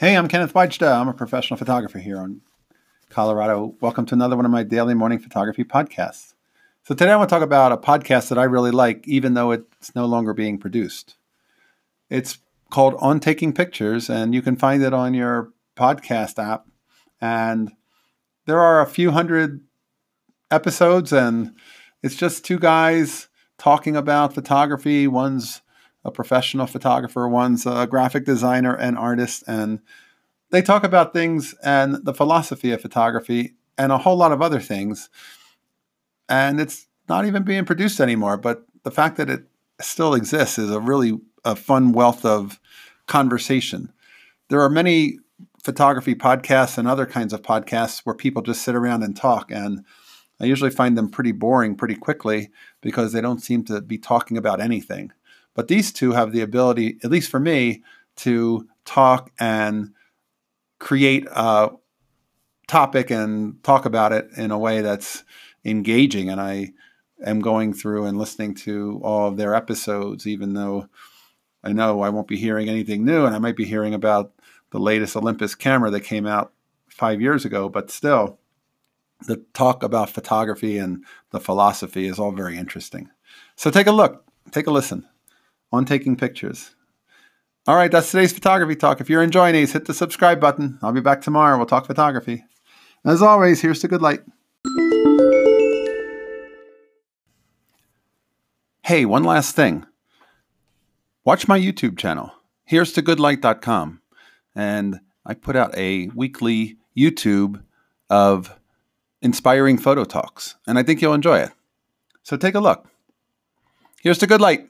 Hey, I'm Kenneth Wajda. I'm a professional photographer here in Colorado. Welcome to another one of my daily morning photography podcasts. So, today I want to talk about a podcast that I really like, even though it's no longer being produced. It's called On Taking Pictures, and you can find it on your podcast app. And there are a few hundred episodes, and it's just two guys talking about photography. One's a professional photographer, one's a graphic designer and artist, and they talk about things and the philosophy of photography and a whole lot of other things. And it's not even being produced anymore, but the fact that it still exists is a really a fun wealth of conversation. There are many photography podcasts and other kinds of podcasts where people just sit around and talk and I usually find them pretty boring pretty quickly because they don't seem to be talking about anything. But these two have the ability, at least for me, to talk and create a topic and talk about it in a way that's engaging. And I am going through and listening to all of their episodes, even though I know I won't be hearing anything new and I might be hearing about the latest Olympus camera that came out five years ago, but still, the talk about photography and the philosophy is all very interesting. So take a look, take a listen on taking pictures. All right, that's today's photography talk. If you're enjoying these, hit the subscribe button. I'll be back tomorrow. We'll talk photography. As always, here's to good light. Hey, one last thing. Watch my YouTube channel. Here's to goodlight.com. And I put out a weekly YouTube of inspiring photo talks, and I think you'll enjoy it. So take a look. Here's to good light.